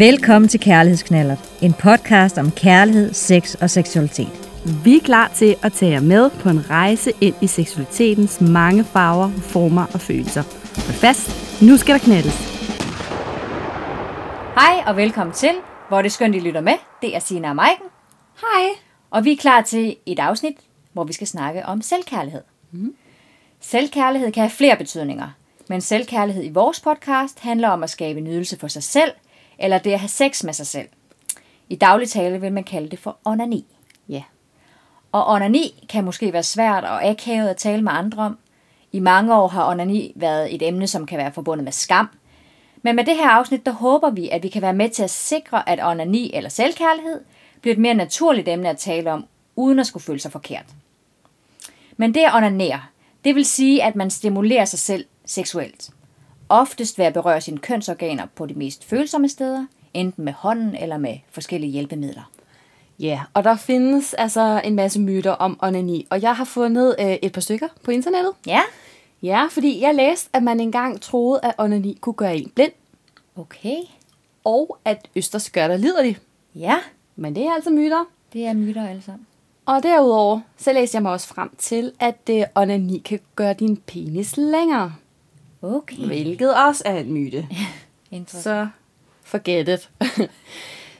Velkommen til Kærlighedsknallert, en podcast om kærlighed, sex og seksualitet. Vi er klar til at tage jer med på en rejse ind i seksualitetens mange farver, former og følelser. Hold fast, nu skal der knaldes. Hej og velkommen til, hvor det er skønt, I lytter med. Det er Sina og Maiken. Hej. Og vi er klar til et afsnit, hvor vi skal snakke om selvkærlighed. Mm. Selvkærlighed kan have flere betydninger, men selvkærlighed i vores podcast handler om at skabe nydelse for sig selv, eller det at have sex med sig selv. I daglig tale vil man kalde det for onani. Ja. Og onani kan måske være svært og akavet at tale med andre om. I mange år har onani været et emne, som kan være forbundet med skam. Men med det her afsnit, der håber vi, at vi kan være med til at sikre, at onani eller selvkærlighed bliver et mere naturligt emne at tale om, uden at skulle føle sig forkert. Men det at onanere, det vil sige, at man stimulerer sig selv seksuelt. Oftest ved at berøre sine kønsorganer på de mest følsomme steder, enten med hånden eller med forskellige hjælpemidler. Ja, og der findes altså en masse myter om onani, og jeg har fundet øh, et par stykker på internettet. Ja, Ja, fordi jeg læste, at man engang troede, at onani kunne gøre en blind, okay. og at østers gør dig liderlig. Ja, Men det er altså myter. det er myter sammen. Og derudover, så læste jeg mig også frem til, at øh, onani kan gøre din penis længere. Okay. Hvilket også er en myte. Så forget it.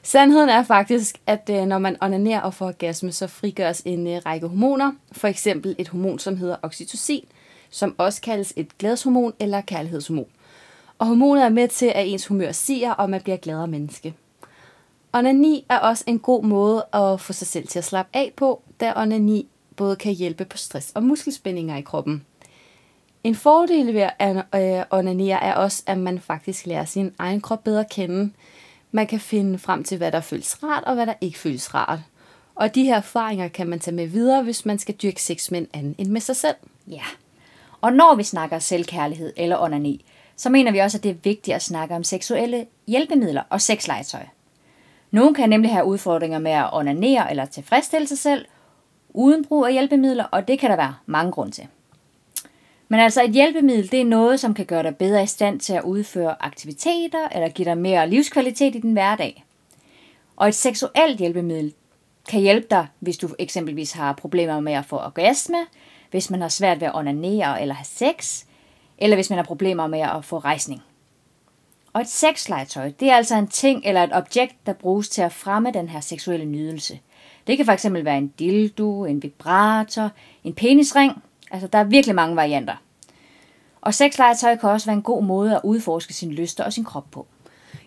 Sandheden er faktisk, at øh, når man onanerer og får orgasme, så frigøres en øh, række hormoner. For eksempel et hormon, som hedder oxytocin, som også kaldes et glædeshormon eller kærlighedshormon. Og hormonet er med til, at ens humør stiger, og man bliver gladere menneske. Onani er også en god måde at få sig selv til at slappe af på, da onani både kan hjælpe på stress og muskelspændinger i kroppen. En fordel ved at øh, onanere er også, at man faktisk lærer sin egen krop bedre at kende. Man kan finde frem til, hvad der føles rart, og hvad der ikke føles rart. Og de her erfaringer kan man tage med videre, hvis man skal dyrke sex med en anden end med sig selv. Ja. Og når vi snakker selvkærlighed eller onani, så mener vi også, at det er vigtigt at snakke om seksuelle hjælpemidler og sexlegetøj. Nogle kan nemlig have udfordringer med at onanere eller tilfredsstille sig selv, uden brug af hjælpemidler, og det kan der være mange grunde til. Men altså et hjælpemiddel, det er noget, som kan gøre dig bedre i stand til at udføre aktiviteter, eller give dig mere livskvalitet i din hverdag. Og et seksuelt hjælpemiddel kan hjælpe dig, hvis du eksempelvis har problemer med at få orgasme, hvis man har svært ved at onanere eller have sex, eller hvis man har problemer med at få rejsning. Og et sexlegetøj, det er altså en ting eller et objekt, der bruges til at fremme den her seksuelle nydelse. Det kan fx være en dildo, en vibrator, en penisring. Altså, der er virkelig mange varianter. Og sexlegetøj kan også være en god måde at udforske sine lyster og sin krop på.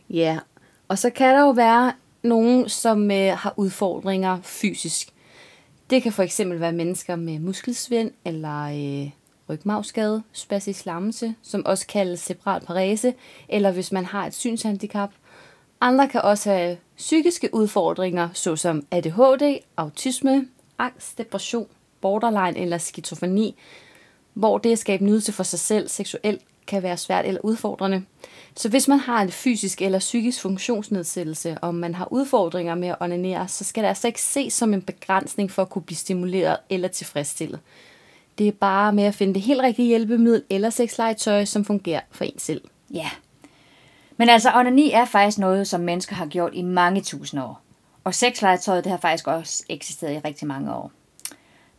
Ja, og så kan der jo være nogen, som øh, har udfordringer fysisk. Det kan for eksempel være mennesker med muskelsvind eller øh, rygmavsskade, spastisk lammelse, som også kaldes cerebral parese, eller hvis man har et synshandicap. Andre kan også have psykiske udfordringer, såsom ADHD, autisme, angst, depression, borderline eller skizofreni, hvor det at skabe nydelse for sig selv seksuelt kan være svært eller udfordrende. Så hvis man har en fysisk eller psykisk funktionsnedsættelse, og man har udfordringer med at onanere, så skal det altså ikke ses som en begrænsning for at kunne blive stimuleret eller tilfredsstillet. Det er bare med at finde det helt rigtige hjælpemiddel eller sexlegetøj, som fungerer for en selv. Ja. Men altså, onani er faktisk noget, som mennesker har gjort i mange tusind år. Og sexlegetøjet, det har faktisk også eksisteret i rigtig mange år.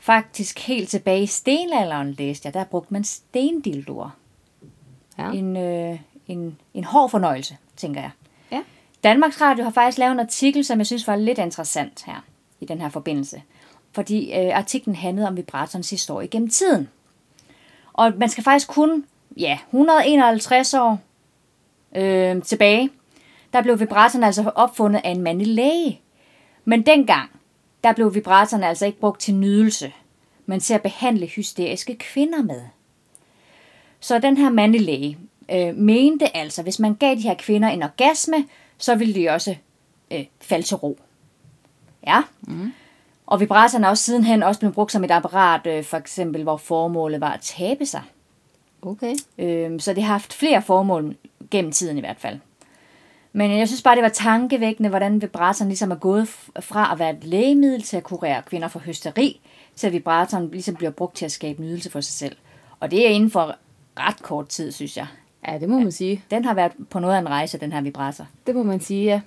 Faktisk helt tilbage i stenalderen, læste jeg, der brugte man stendildoer. Ja. En, øh, en, en hård fornøjelse, tænker jeg. Ja. Danmarks Radio har faktisk lavet en artikel, som jeg synes var lidt interessant her, i den her forbindelse. Fordi øh, artiklen handlede om vibratorens historie gennem tiden. Og man skal faktisk kun, ja, 151 år øh, tilbage, der blev vibratoren altså opfundet af en mandlig læge. Men dengang, der blev vibratoren altså ikke brugt til nydelse, men til at behandle hysteriske kvinder med. Så den her mandlige læge øh, mente altså, hvis man gav de her kvinder en orgasme, så ville de også øh, falde til ro. Ja. Mm. Og vibratoren er også sidenhen også blevet brugt som et apparat, øh, for eksempel, hvor formålet var at tabe sig. Okay. Øh, så det har haft flere formål gennem tiden i hvert fald. Men jeg synes bare, det var tankevækkende, hvordan vibratoren ligesom er gået fra at være et lægemiddel til at kurere kvinder for hysteri, til at vibratoren ligesom bliver brugt til at skabe nydelse for sig selv. Og det er inden for ret kort tid, synes jeg. Ja, det må man sige. Den har været på noget af en rejse, den her vibrator. Det må man sige, ja.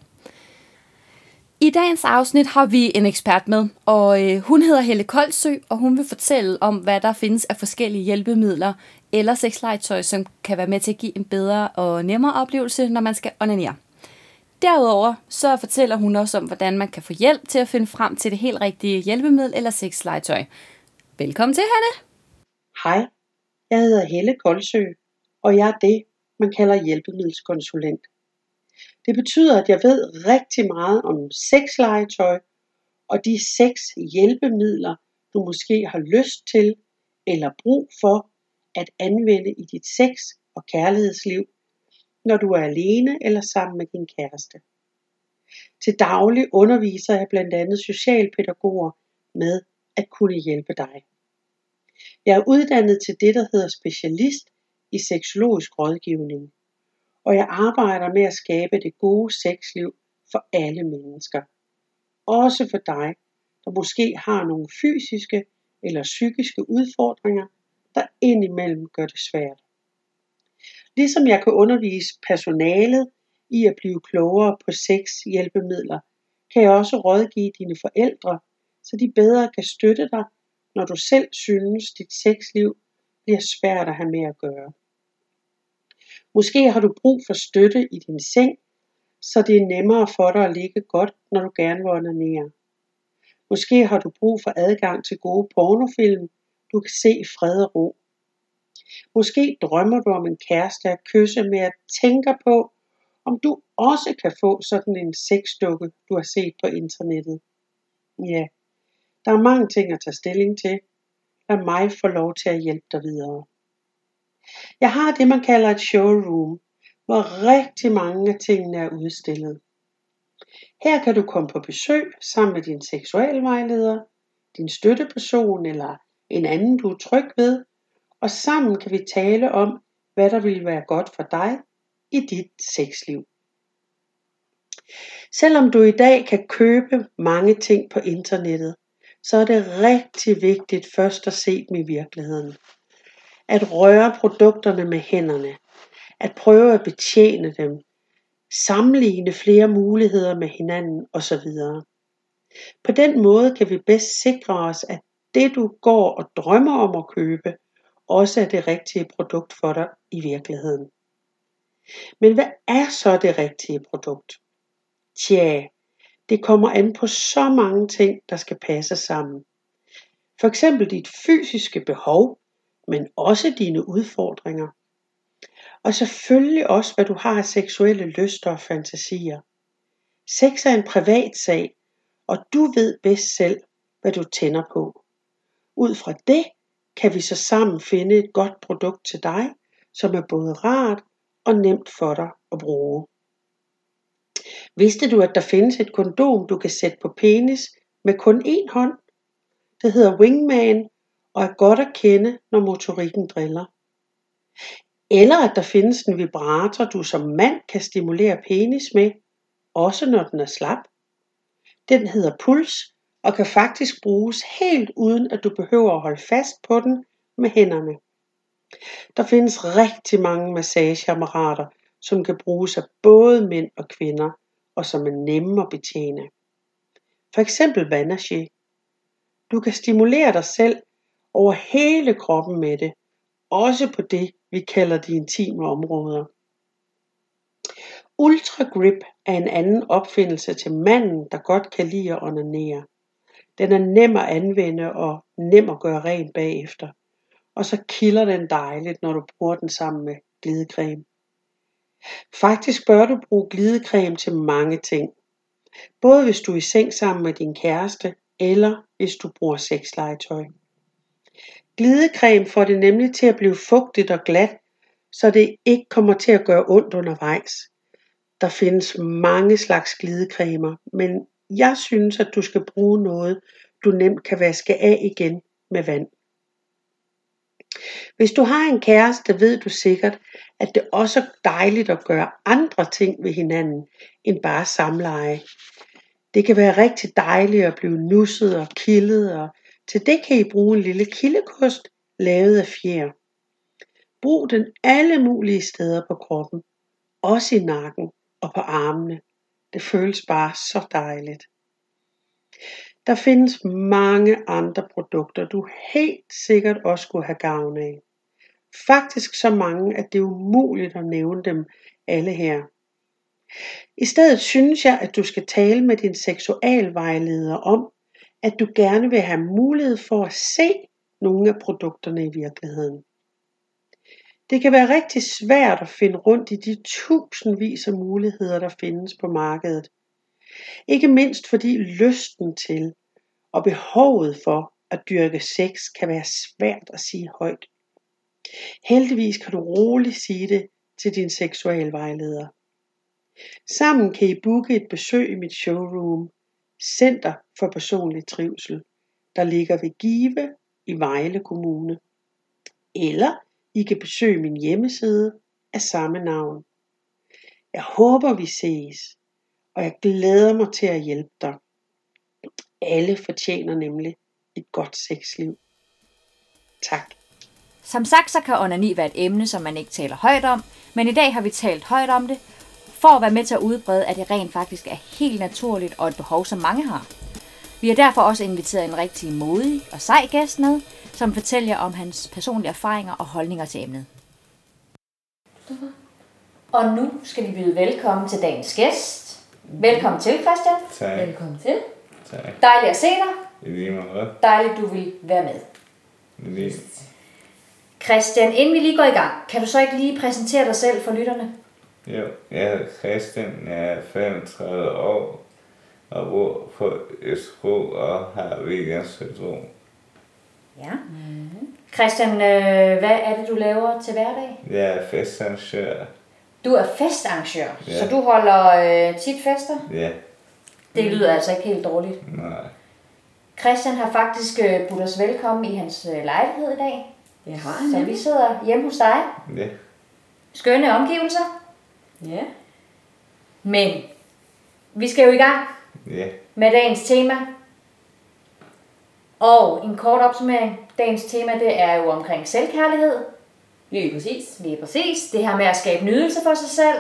I dagens afsnit har vi en ekspert med, og øh, hun hedder Helle Koldsø, og hun vil fortælle om, hvad der findes af forskellige hjælpemidler eller sexlegetøj, som kan være med til at give en bedre og nemmere oplevelse, når man skal onanere. Derudover så fortæller hun også om, hvordan man kan få hjælp til at finde frem til det helt rigtige hjælpemiddel eller sexlegetøj. Velkommen til, Hanne. Hej, jeg hedder Helle Koldsø, og jeg er det, man kalder hjælpemiddelskonsulent. Det betyder, at jeg ved rigtig meget om sexlegetøj og de seks hjælpemidler, du måske har lyst til eller brug for at anvende i dit sex- og kærlighedsliv, når du er alene eller sammen med din kæreste. Til daglig underviser jeg blandt andet socialpædagoger med at kunne hjælpe dig. Jeg er uddannet til det, der hedder specialist i seksologisk rådgivning og jeg arbejder med at skabe det gode sexliv for alle mennesker. Også for dig, der måske har nogle fysiske eller psykiske udfordringer, der indimellem gør det svært. Ligesom jeg kan undervise personalet i at blive klogere på sexhjælpemidler, kan jeg også rådgive dine forældre, så de bedre kan støtte dig, når du selv synes, dit sexliv bliver svært at have med at gøre. Måske har du brug for støtte i din seng, så det er nemmere for dig at ligge godt, når du gerne vil onanere. Måske har du brug for adgang til gode pornofilm, du kan se i fred og ro. Måske drømmer du om en kæreste at kysse med at tænke på, om du også kan få sådan en sexdukke, du har set på internettet. Ja, der er mange ting at tage stilling til. Lad mig få lov til at hjælpe dig videre. Jeg har det, man kalder et showroom, hvor rigtig mange af tingene er udstillet. Her kan du komme på besøg sammen med din seksualvejleder, din støtteperson eller en anden, du er tryg ved, og sammen kan vi tale om, hvad der vil være godt for dig i dit sexliv. Selvom du i dag kan købe mange ting på internettet, så er det rigtig vigtigt først at se dem i virkeligheden at røre produkterne med hænderne, at prøve at betjene dem, sammenligne flere muligheder med hinanden osv. På den måde kan vi bedst sikre os, at det du går og drømmer om at købe, også er det rigtige produkt for dig i virkeligheden. Men hvad er så det rigtige produkt? Tja, det kommer an på så mange ting, der skal passe sammen. For eksempel dit fysiske behov, men også dine udfordringer. Og selvfølgelig også, hvad du har af seksuelle lyster og fantasier. Sex er en privat sag, og du ved bedst selv, hvad du tænder på. Ud fra det kan vi så sammen finde et godt produkt til dig, som er både rart og nemt for dig at bruge. Vidste du, at der findes et kondom, du kan sætte på penis med kun én hånd? Det hedder Wingman og er godt at kende, når motorikken driller. Eller at der findes en vibrator, du som mand kan stimulere penis med, også når den er slap. Den hedder puls og kan faktisk bruges helt uden at du behøver at holde fast på den med hænderne. Der findes rigtig mange massageapparater, som kan bruges af både mænd og kvinder, og som er nemme at betjene. For eksempel Vanagé. Du kan stimulere dig selv over hele kroppen med det, også på det, vi kalder de intime områder. Ultra Grip er en anden opfindelse til manden, der godt kan lide at onanere. Den er nem at anvende og nem at gøre ren bagefter. Og så kilder den dejligt, når du bruger den sammen med glidecreme. Faktisk bør du bruge glidecreme til mange ting. Både hvis du er i seng sammen med din kæreste, eller hvis du bruger sexlegetøj. Glidecreme får det nemlig til at blive fugtigt og glat, så det ikke kommer til at gøre ondt undervejs. Der findes mange slags glidecremer, men jeg synes, at du skal bruge noget, du nemt kan vaske af igen med vand. Hvis du har en kæreste, ved du sikkert, at det også er dejligt at gøre andre ting ved hinanden end bare samleje. Det kan være rigtig dejligt at blive nusset og kildet og til det kan I bruge en lille kildekost lavet af fjer. Brug den alle mulige steder på kroppen, også i nakken og på armene. Det føles bare så dejligt. Der findes mange andre produkter, du helt sikkert også skulle have gavn af. Faktisk så mange, at det er umuligt at nævne dem alle her. I stedet synes jeg, at du skal tale med din seksualvejleder om, at du gerne vil have mulighed for at se nogle af produkterne i virkeligheden. Det kan være rigtig svært at finde rundt i de tusindvis af muligheder, der findes på markedet. Ikke mindst fordi lysten til og behovet for at dyrke sex kan være svært at sige højt. Heldigvis kan du roligt sige det til din seksualvejleder. Sammen kan I booke et besøg i mit showroom, Center for Personlig Trivsel, der ligger ved Give i Vejle Kommune. Eller i kan besøge min hjemmeside af samme navn. Jeg håber vi ses, og jeg glæder mig til at hjælpe dig. Alle fortjener nemlig et godt sexliv. Tak. Som sagt, så kan onani være et emne, som man ikke taler højt om, men i dag har vi talt højt om det, for at være med til at udbrede, at det rent faktisk er helt naturligt og et behov, som mange har. Vi har derfor også inviteret en rigtig modig og sej gæst med, som fortæller om hans personlige erfaringer og holdninger til emnet. Og nu skal vi byde velkommen til dagens gæst. Velkommen til, Christian. Tak. Velkommen til. Tak. Dejligt at se dig. I lige måde. Dejligt, du vil være med. Lige. Christian, inden vi lige går i gang, kan du så ikke lige præsentere dig selv for lytterne? Jo, jeg hedder Christian, jeg er 35 år og bor på Østro og har weekendsyndrom. Ja. Christian, øh, hvad er det, du laver til hverdag? Jeg er festarrangør. Du er festarrangør, Ja. så du holder øh, tit fester? Ja, Det lyder altså ikke helt dårligt. nej. Christian har faktisk øh, budt os velkommen i hans øh, lejlighed i dag. Det har Så vi sidder hjemme hos dig. Ja, Skønne omgivelser. Ja. Men vi skal jo i gang ja, med dagens tema. Og en kort opsummering. Dagens tema det er jo omkring selvkærlighed. Lige præcis. Lige præcis. Det her med at skabe nydelse for sig selv.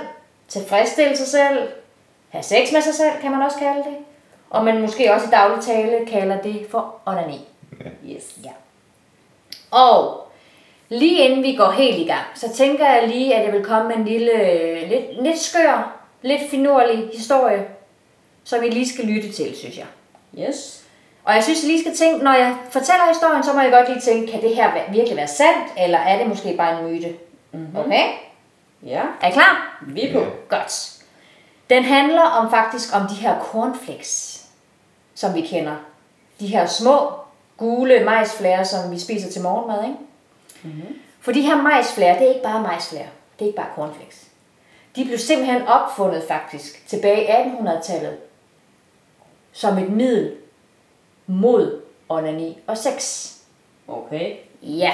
Tilfredsstille sig selv. Have sex med sig selv, kan man også kalde det. Og man måske også i daglig tale kalder det for onani. Yes. Ja. Og lige inden vi går helt i gang, så tænker jeg lige, at jeg vil komme med en lille, lidt, lidt skør, lidt finurlig historie, som I lige skal lytte til, synes jeg. Yes. Og jeg synes, I lige skal tænke, når jeg fortæller historien, så må jeg godt lige tænke, kan det her virkelig være sandt, eller er det måske bare en myte? Mm-hmm. Okay? Ja. Er I klar? Vi er på. Ja. Godt. Den handler om faktisk om de her cornflakes, som vi kender. De her små, gule majsflager, som vi spiser til morgenmad, ikke? Mm-hmm. For de her majsflager, det er ikke bare majsflager. Det er ikke bare cornflakes. De blev simpelthen opfundet faktisk tilbage i 1800-tallet som et middel mod onani og sex. Okay. Ja.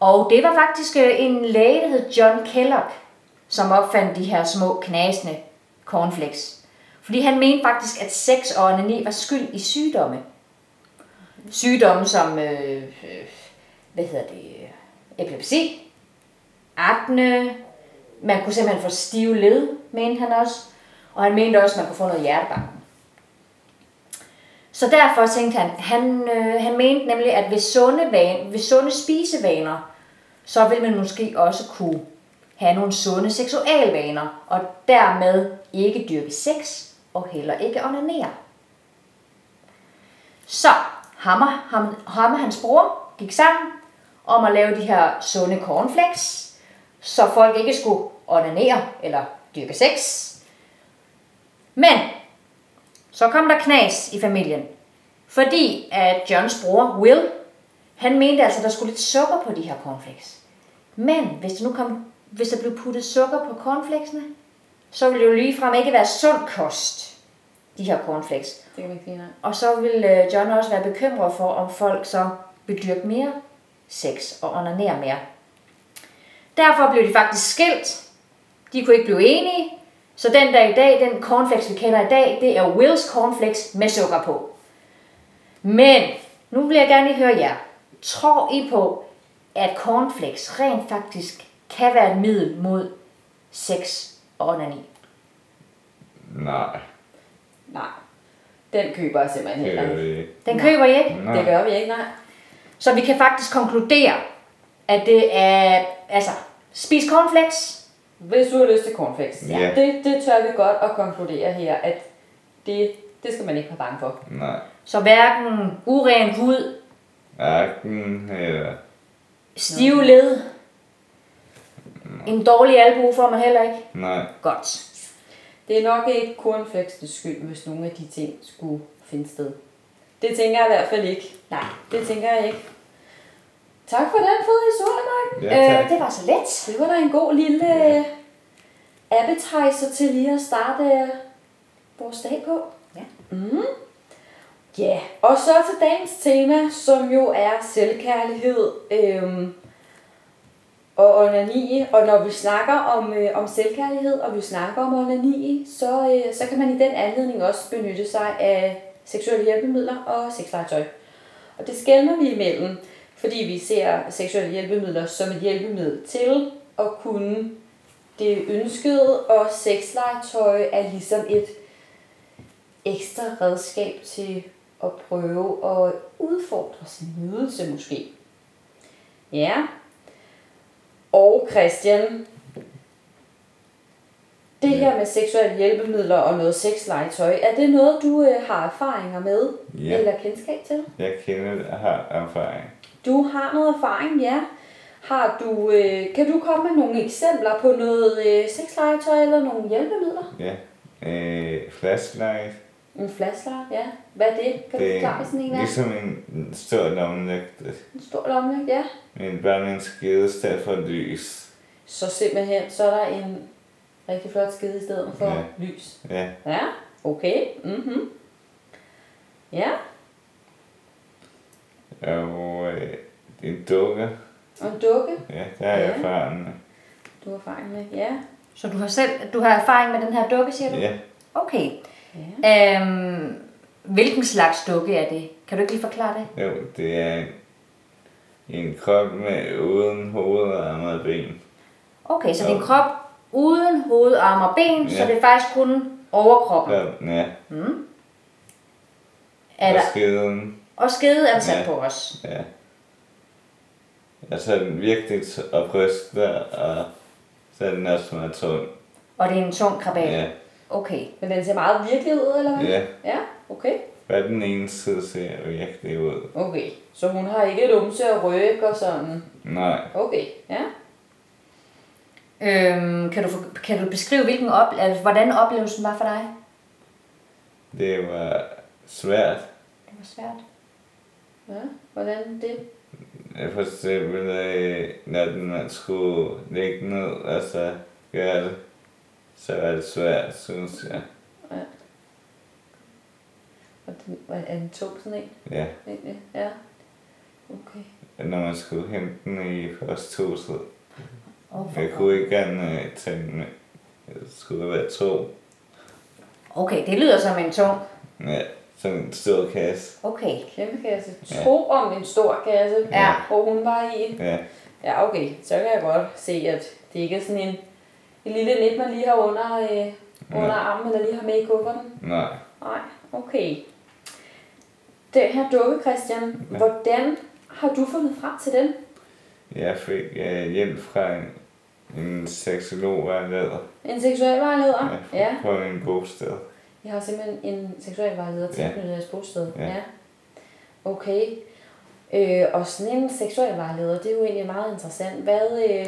Og det var faktisk øh, en læge, der hed John Kellogg, som opfandt de her små knasende cornflakes. Fordi han mente faktisk, at sex og onani var skyld i sygdomme. Sygdomme som, øh, øh, hvad hedder det, øh, epilepsi, akne, man kunne simpelthen få stive led, mente han også. Og han mente også, at man kunne få noget hjertebanken. Så derfor tænkte han, han, øh, han mente nemlig, at ved sunde, van, ved sunde spisevaner, så vil man måske også kunne have nogle sunde seksualvaner, og dermed ikke dyrke sex, og heller ikke onanere. Så ham og, ham, ham og hans bror gik sammen om at lave de her sunde cornflakes, så folk ikke skulle onanere eller dyrke sex. Men så kom der knas i familien. Fordi at Johns bror, Will, han mente altså, at der skulle lidt sukker på de her cornflakes. Men hvis der nu kom, hvis der blev puttet sukker på cornflakesene, så ville det jo ligefrem ikke være sund kost, de her cornflakes. Det kan ikke sige. Og så ville øh, John også være bekymret for, om folk så vil dyrke mere sex og onanere mere. Derfor blev de faktisk skilt. De kunne ikke blive enige. Så den dag i dag, den cornflakes, vi kender i dag, det er Wills cornflakes med sukker på. Men nu vil jeg gerne lige høre jer. Tror I på, at cornflakes rent faktisk kan være et middel mod sex og onani? Nej, Nej, den køber jeg simpelthen heller er ikke. Den køber I ikke? Nej. Det gør vi ikke, nej. Så vi kan faktisk konkludere, at det er, altså, spis cornflakes, Hvis du har lyst til cornflakes, Ja. det, det tør vi godt at konkludere her, at det, det skal man ikke være bange for. Nej, så hverken uren hud, hverken eller stive led, en dårlig albu får man heller ikke. nej, Godt. Det er nok ikke cornflakes skyld, hvis nogle af de ting skulle finde sted. Det tænker jeg i hvert fald ikke. Nej. Det tænker jeg ikke. Tak for den fede historie, Mark. Ja, tak. Øh, det var så let. Det var da en god lille øh, appetizer til lige at starte øh, vores dag på. Ja. Mm. Ja, og så til dagens tema, som jo er selvkærlighed øhm, og onani. Og når vi snakker om, øh, om selvkærlighed, og vi snakker om onani, så, øh, så kan man i den anledning også benytte sig af seksuelle hjælpemidler og sexlegetøj. Og det skældner vi imellem, fordi vi ser seksuelle hjælpemidler som et hjælpemiddel til at kunne det ønskede, og sexlegetøj er ligesom et ekstra redskab til at prøve at udfordre sin nydelse måske. Ja. Og Christian, det her med seksuelle hjælpemidler og noget sexlegetøj, er det noget, du øh, har erfaringer med? Ja. Eller kendskab til? jeg kender det, har erfaring. Du har noget erfaring, ja. Har du, øh, kan du komme med nogle eksempler på noget øh, sexlegetøj eller nogle hjælpemidler? Ja, øh, flashlight, En flashlight, ja. Hvad er det? Kan du det forklare, hvad sådan en er? ligesom en stor lommelygte, En stor lomme, ja. men bare med en skede i stedet for lys. Så simpelthen, så er der en rigtig flot skide i stedet for Ja. lys. Ja, Ja, okay. Mhm. Ja, og en dukke, og en dukke. ja, der er jeg Ja. erfaren med. Du har erfaring med, ja. Så du har selv du har erfaring med den her dukke, siger du? Ja, Okay. Ja. Øhm, hvilken slags dukke er det? Kan du ikke lige forklare det? jo, det er en, en krop med uden hoved, arme og ben. Okay, så det er en krop uden hoved, arme og ben, så Ja. det er faktisk kun overkroppen. Kroppen, ja, Er og der, skeden, og skede er sat Ja. på os. ja. Altså den virkelig t- at bryste, og så er den også meget tung. Og det er en tung krabat. Ja, Okay. Men den ser meget virkelig ud, eller hvad? ja. Ja, okay. Bare den ene side ser virkelig ud. Okay, så hun har ikke lumse og ryg og sådan. Nej, Okay, ja. Øhm, kan, du, kan du beskrive, hvilken op, altså, hvordan oplevelsen var for dig? det var svært. Det var svært. Ja, hvordan det? For eksempel, øh, når den man skulle ligge ned og så gøre det, så var det svært, synes jeg. Og den, er den tung sådan en? Ja, egentlig? Ja. Okay. når man skulle hente den i posthuset. Oh, Jeg kunne ikke gerne øh, tage den med. Det skulle være to. Okay, det lyder som en tung. Ja, sådan en stor kasse. Okay. Kæmpe kasse. To om en stor kasse, Ja. hvor hun var i. Ja, Ja, okay. Så kan jeg godt se, at det ikke er sådan en, en lille net, man lige har under, øh, under armen, eller lige har med i kufferten. nej. Nej, okay. Den her dukke, Christian, ja. hvordan har du fundet frem til den? Jeg fik øh, hjælp fra en, en seksologvejleder En seksualvejleder? ja, ja. på min bosted. Jeg har simpelthen en seksualvejleder Ja. tilknyttet jeres bosted. Ja. ja. Okay. Øh, og sådan en seksualvejleder, det er jo egentlig meget interessant. Hvad, øh,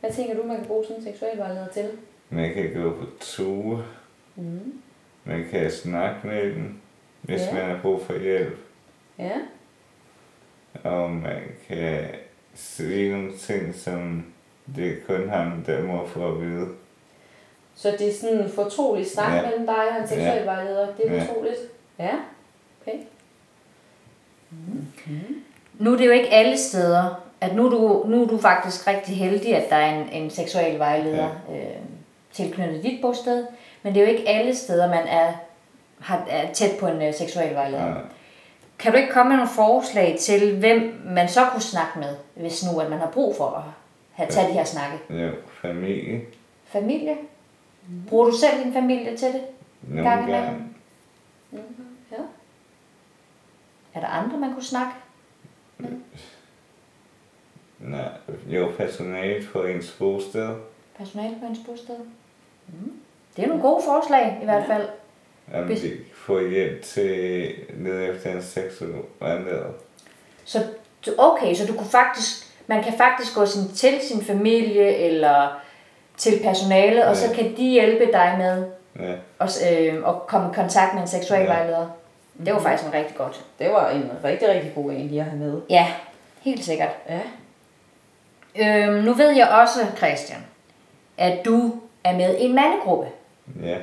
hvad tænker du, man kan bruge sådan en seksualvejleder til? Man kan gå på ture. Mm. Man kan snakke med den, hvis Ja. man har brug for hjælp. Ja. Og man kan sige nogle ting, som det er kun ham, der må få at vide. Så det er sådan en fortrolig snak Ja. mellem dig og en seksualvejleder. Det er Ja. fortroligt. Ja. Okay. Nu er det jo ikke alle steder, at nu er du, nu er du faktisk rigtig heldig, at der er en, en seksuel vejleder ja. øh, tilknyttet dit bosted. Men det er jo ikke alle steder, man er, har, er tæt på en øh, seksuel vejleder. Ja. Kan du ikke komme med nogle forslag til, hvem man så kunne snakke med, hvis nu at man har brug for at have taget de her snakke? Jo, familie. Familie? Bruger du selv din familie til det? Nogle Gang imellem. gange. Ja. Er der andre, man kunne snakke? Nej, jo, personalet på ens bosted. Personale på ens bosted? Mm. Det er nogle gode forslag i hvert fald. Om Hvis- de får hjælp til ned efter en seksuel. Så okay, så du kunne faktisk, man kan faktisk gå sin, til sin familie eller til personalet, og så Ja. kan de hjælpe dig med Ja, at, øh, at komme i kontakt med en seksualvejleder. Det var faktisk en rigtig godt. Det var en rigtig, rigtig god en lige at have med. Ja, helt sikkert. Ja. Øhm, nu ved jeg også, Christian, at du er med i en mandegruppe. ja,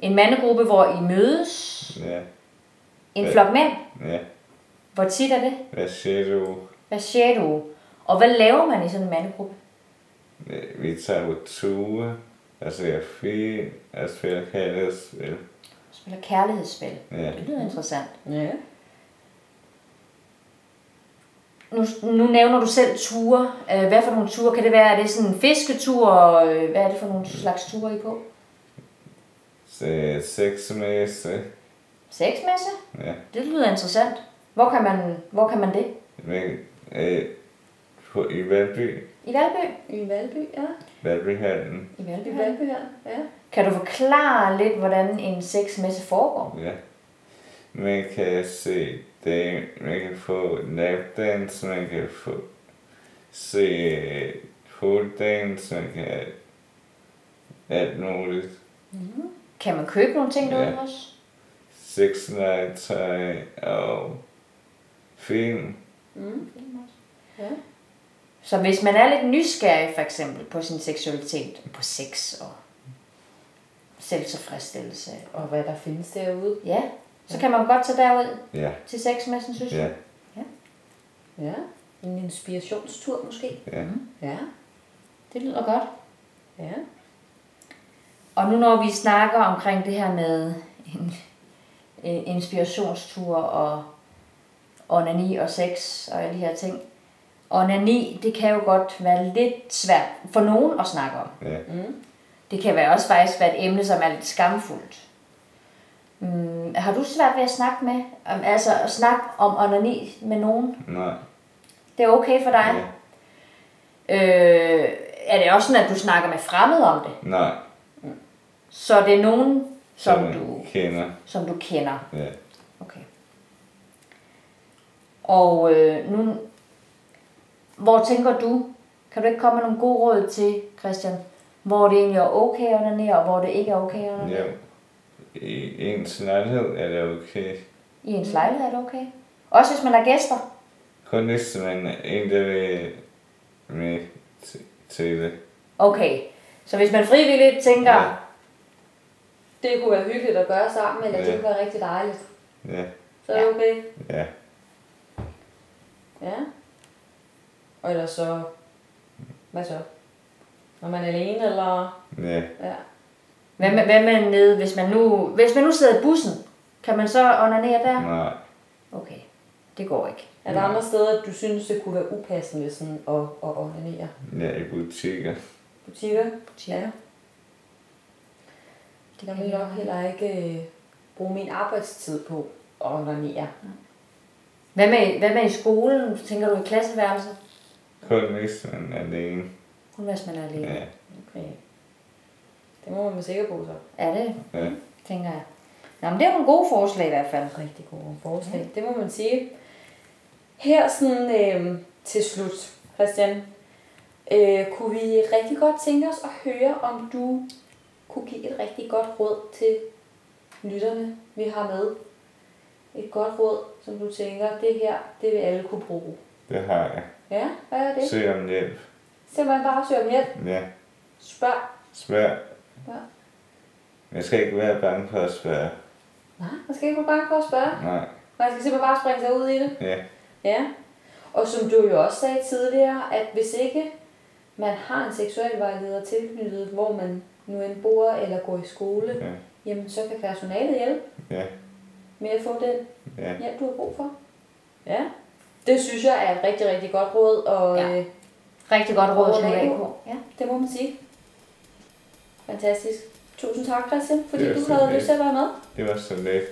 En mandegruppe, hvor I mødes. ja, En Ja. flok mænd. ja. Hvor tit er det? Hvad siger du? Hver sjette uge. Og hvad laver man i sådan en mandegruppe? Ja, Vi tager på ture, altså jeg film, jeg spiller kærlighedsspil. Spiller kærlighedsspil. Ja, Det lyder interessant. Ja. Nu, nu nævner du selv ture. Øh, Hvad for nogle ture kan det være? Er det sådan en fisketur? Øh, Hvad er det for nogle slags ture I på? så sexmesse, Sexmesse? ja. Det lyder interessant. Hvor kan man, hvor kan man det? Men, øh, på, i Valby, I Valby? I Valby, ja. Valbyhallen, I Valby. I Valby her, ja. Kan du forklare lidt, hvordan en sexmesse foregår? ja. Man kan se det, man kan få lapdance, man kan få se pole dance, man kan alt muligt. Kan man købe nogle ting derude Ja. også? Sexlegetøj og film. Så hvis man er lidt nysgerrig for eksempel på sin seksualitet, på sex og selvtilfredsstillelse, Og hvad der findes derude. ja, så kan man godt tage derud Ja, til sexmessen, synes ja, jeg. Ja. En inspirationstur måske. ja. Ja. Det lyder godt. Ja. Og nu når vi snakker omkring det her med en, en inspirationstur og onani og sex og alle de her ting. Onani, det kan jo godt være lidt svært for nogen at snakke om. ja. Det kan være også faktisk være et emne, som er lidt skamfuldt. Mm, har du svært ved at snakke med, om, altså at snakke om onani med nogen? Nej, Det er okay for dig? ja. Øh, er det også sådan, at du snakker med fremmede om det? Nej, Så det er nogen, som som du, kender. som du kender? Ja. Okay. Og øh, nu, hvor tænker du, kan du ikke komme med nogle gode råd til, Christian, hvor det egentlig er okay at onanere, og hvor det ikke er okay at onanere? ja. I ens lejlighed er det okay. I ens lejlighed er det okay? Også hvis man har gæster? Kun hvis man er en, der vil med til, til det. Okay. Så hvis man frivilligt tænker, Ja. Det kunne være hyggeligt at gøre sammen, eller Ja. det kunne være rigtig dejligt. Ja, Så er det okay. ja. Ja. Og ellers så... Hvad så? Når man er alene, eller... Ja, Ja. hvad med, hvad med nede, hvis man, nu, hvis man nu sidder i bussen, kan man så onanere der? nej. Okay, det går ikke. Er der andre steder, du synes, det kunne være upassende sådan at, at onanere? Ja, i butikker. Butikker? Butikker. Ja. Det kan jeg nok heller ikke øh, bruge min arbejdstid på at onanere. Hvad med, hvad med i skolen? Tænker du i klasseværelset? Kun hvis man er alene. Kun hvis man er alene. Ja, Okay. Det må man sikker på så. Er det, ja. tænker jeg. Nå, men det er nogle gode forslag i hvert fald. Rigtig gode forslag. Det må man sige. Her sådan øh, til slut, Christian, øh, kunne vi rigtig godt tænke os at høre, om du kunne give et rigtig godt råd til lytterne, vi har med. Et godt råd, som du tænker, det her, det vil alle kunne bruge. Det har jeg. Ja, hvad er det? Søg om hjælp. Simpelthen bare søg om hjælp. Ja, Spørg. spørg. Ja. Jeg skal ikke være bange for at spørge. Nej, man skal ikke være bange for at spørge. Nej, Man skal simpelthen bare springe sig ud i det. ja, Ja, og som du jo også sagde tidligere, at hvis ikke man har en seksualvejleder tilknyttet, hvor man nu end bor eller går i skole, ja, jamen så kan personalet hjælpe ja, med at få den Ja. hjælp, du har brug for. Ja. Det synes jeg er et rigtig, rigtig godt råd. Og, Ja. øh, rigtig godt råd Råd. Ja, det må man sige. Fantastisk. Tusind tak, Christian, fordi du havde lidt. lyst til at være med Det var så let.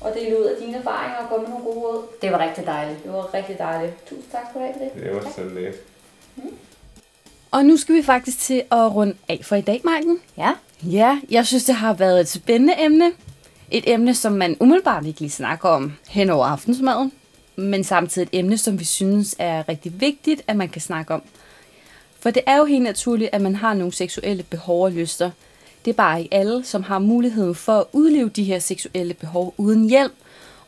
og dele ud af dine erfaringer og komme med nogle gode råd. Det var rigtig dejligt. Det var rigtig dejligt. Tusind tak skal du have for det. Det var så let. Og nu skal vi faktisk til at runde af for i dag, Marken. Ja. Ja, jeg synes, det har været et spændende emne. Et emne, som man umiddelbart ikke lige snakker om hen over aftensmaden, men samtidig et emne, som vi synes er rigtig vigtigt, at man kan snakke om. For det er jo helt naturligt, at man har nogle seksuelle behov og lyster. Det er bare ikke alle, som har muligheden for at udleve de her seksuelle behov uden hjælp,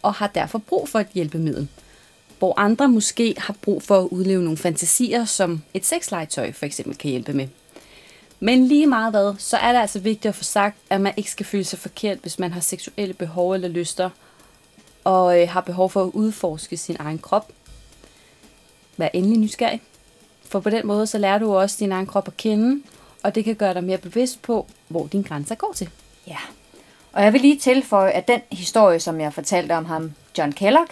og har derfor brug for et hjælpemiddel. Hvor andre måske har brug for at udleve nogle fantasier, som et sexlegetøj for eksempel kan hjælpe med. Men lige meget hvad, så er det altså vigtigt at få sagt, at man ikke skal føle sig forkert, hvis man har seksuelle behov eller lyster, og øh, har behov for at udforske sin egen krop. Vær endelig nysgerrig, for på den måde så lærer du også din egen krop at kende, og det kan gøre dig mere bevidst på, hvor dine grænser går til. Ja. Og jeg vil lige tilføje, at den historie, som jeg fortalte om ham, John Kellogg,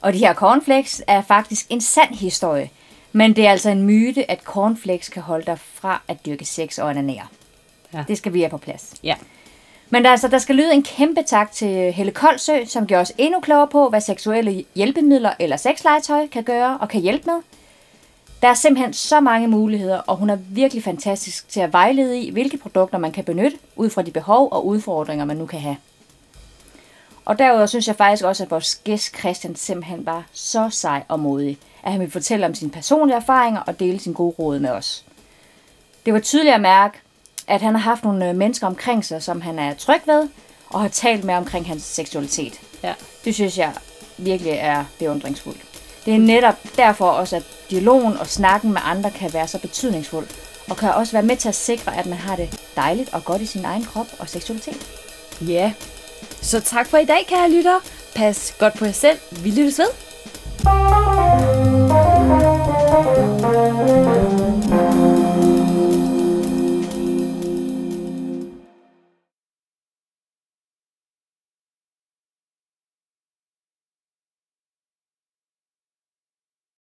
og de her cornflakes, er faktisk en sand historie. Men det er altså en myte, at cornflakes kan holde dig fra at dyrke sex og onanere. Ja. Det skal vi have på plads. Ja. Men der, altså, der skal lyde en kæmpe tak til Helle Koldsø, som gør os endnu klogere på, hvad seksuelle hjælpemidler eller sexlegetøj kan gøre og kan hjælpe med. Der er simpelthen så mange muligheder, og hun er virkelig fantastisk til at vejlede i, hvilke produkter man kan benytte, ud fra de behov og udfordringer, man nu kan have. Og derudover synes jeg faktisk også, at vores gæst Christian simpelthen var så sej og modig, at han ville fortælle om sine personlige erfaringer og dele sine gode råd med os. Det var tydeligt at mærke, at han har haft nogle øh, mennesker omkring sig, som han er tryg ved, og har talt med omkring hans seksualitet. Ja. Det synes jeg virkelig er beundringsfuldt. Det er netop derfor også, at dialogen og snakken med andre kan være så betydningsfuld, og kan også være med til at sikre, at man har det dejligt og godt i sin egen krop og seksualitet. Ja, så tak for i dag, kære lytter. Pas godt på jer selv. Vi lyttes ved. thank you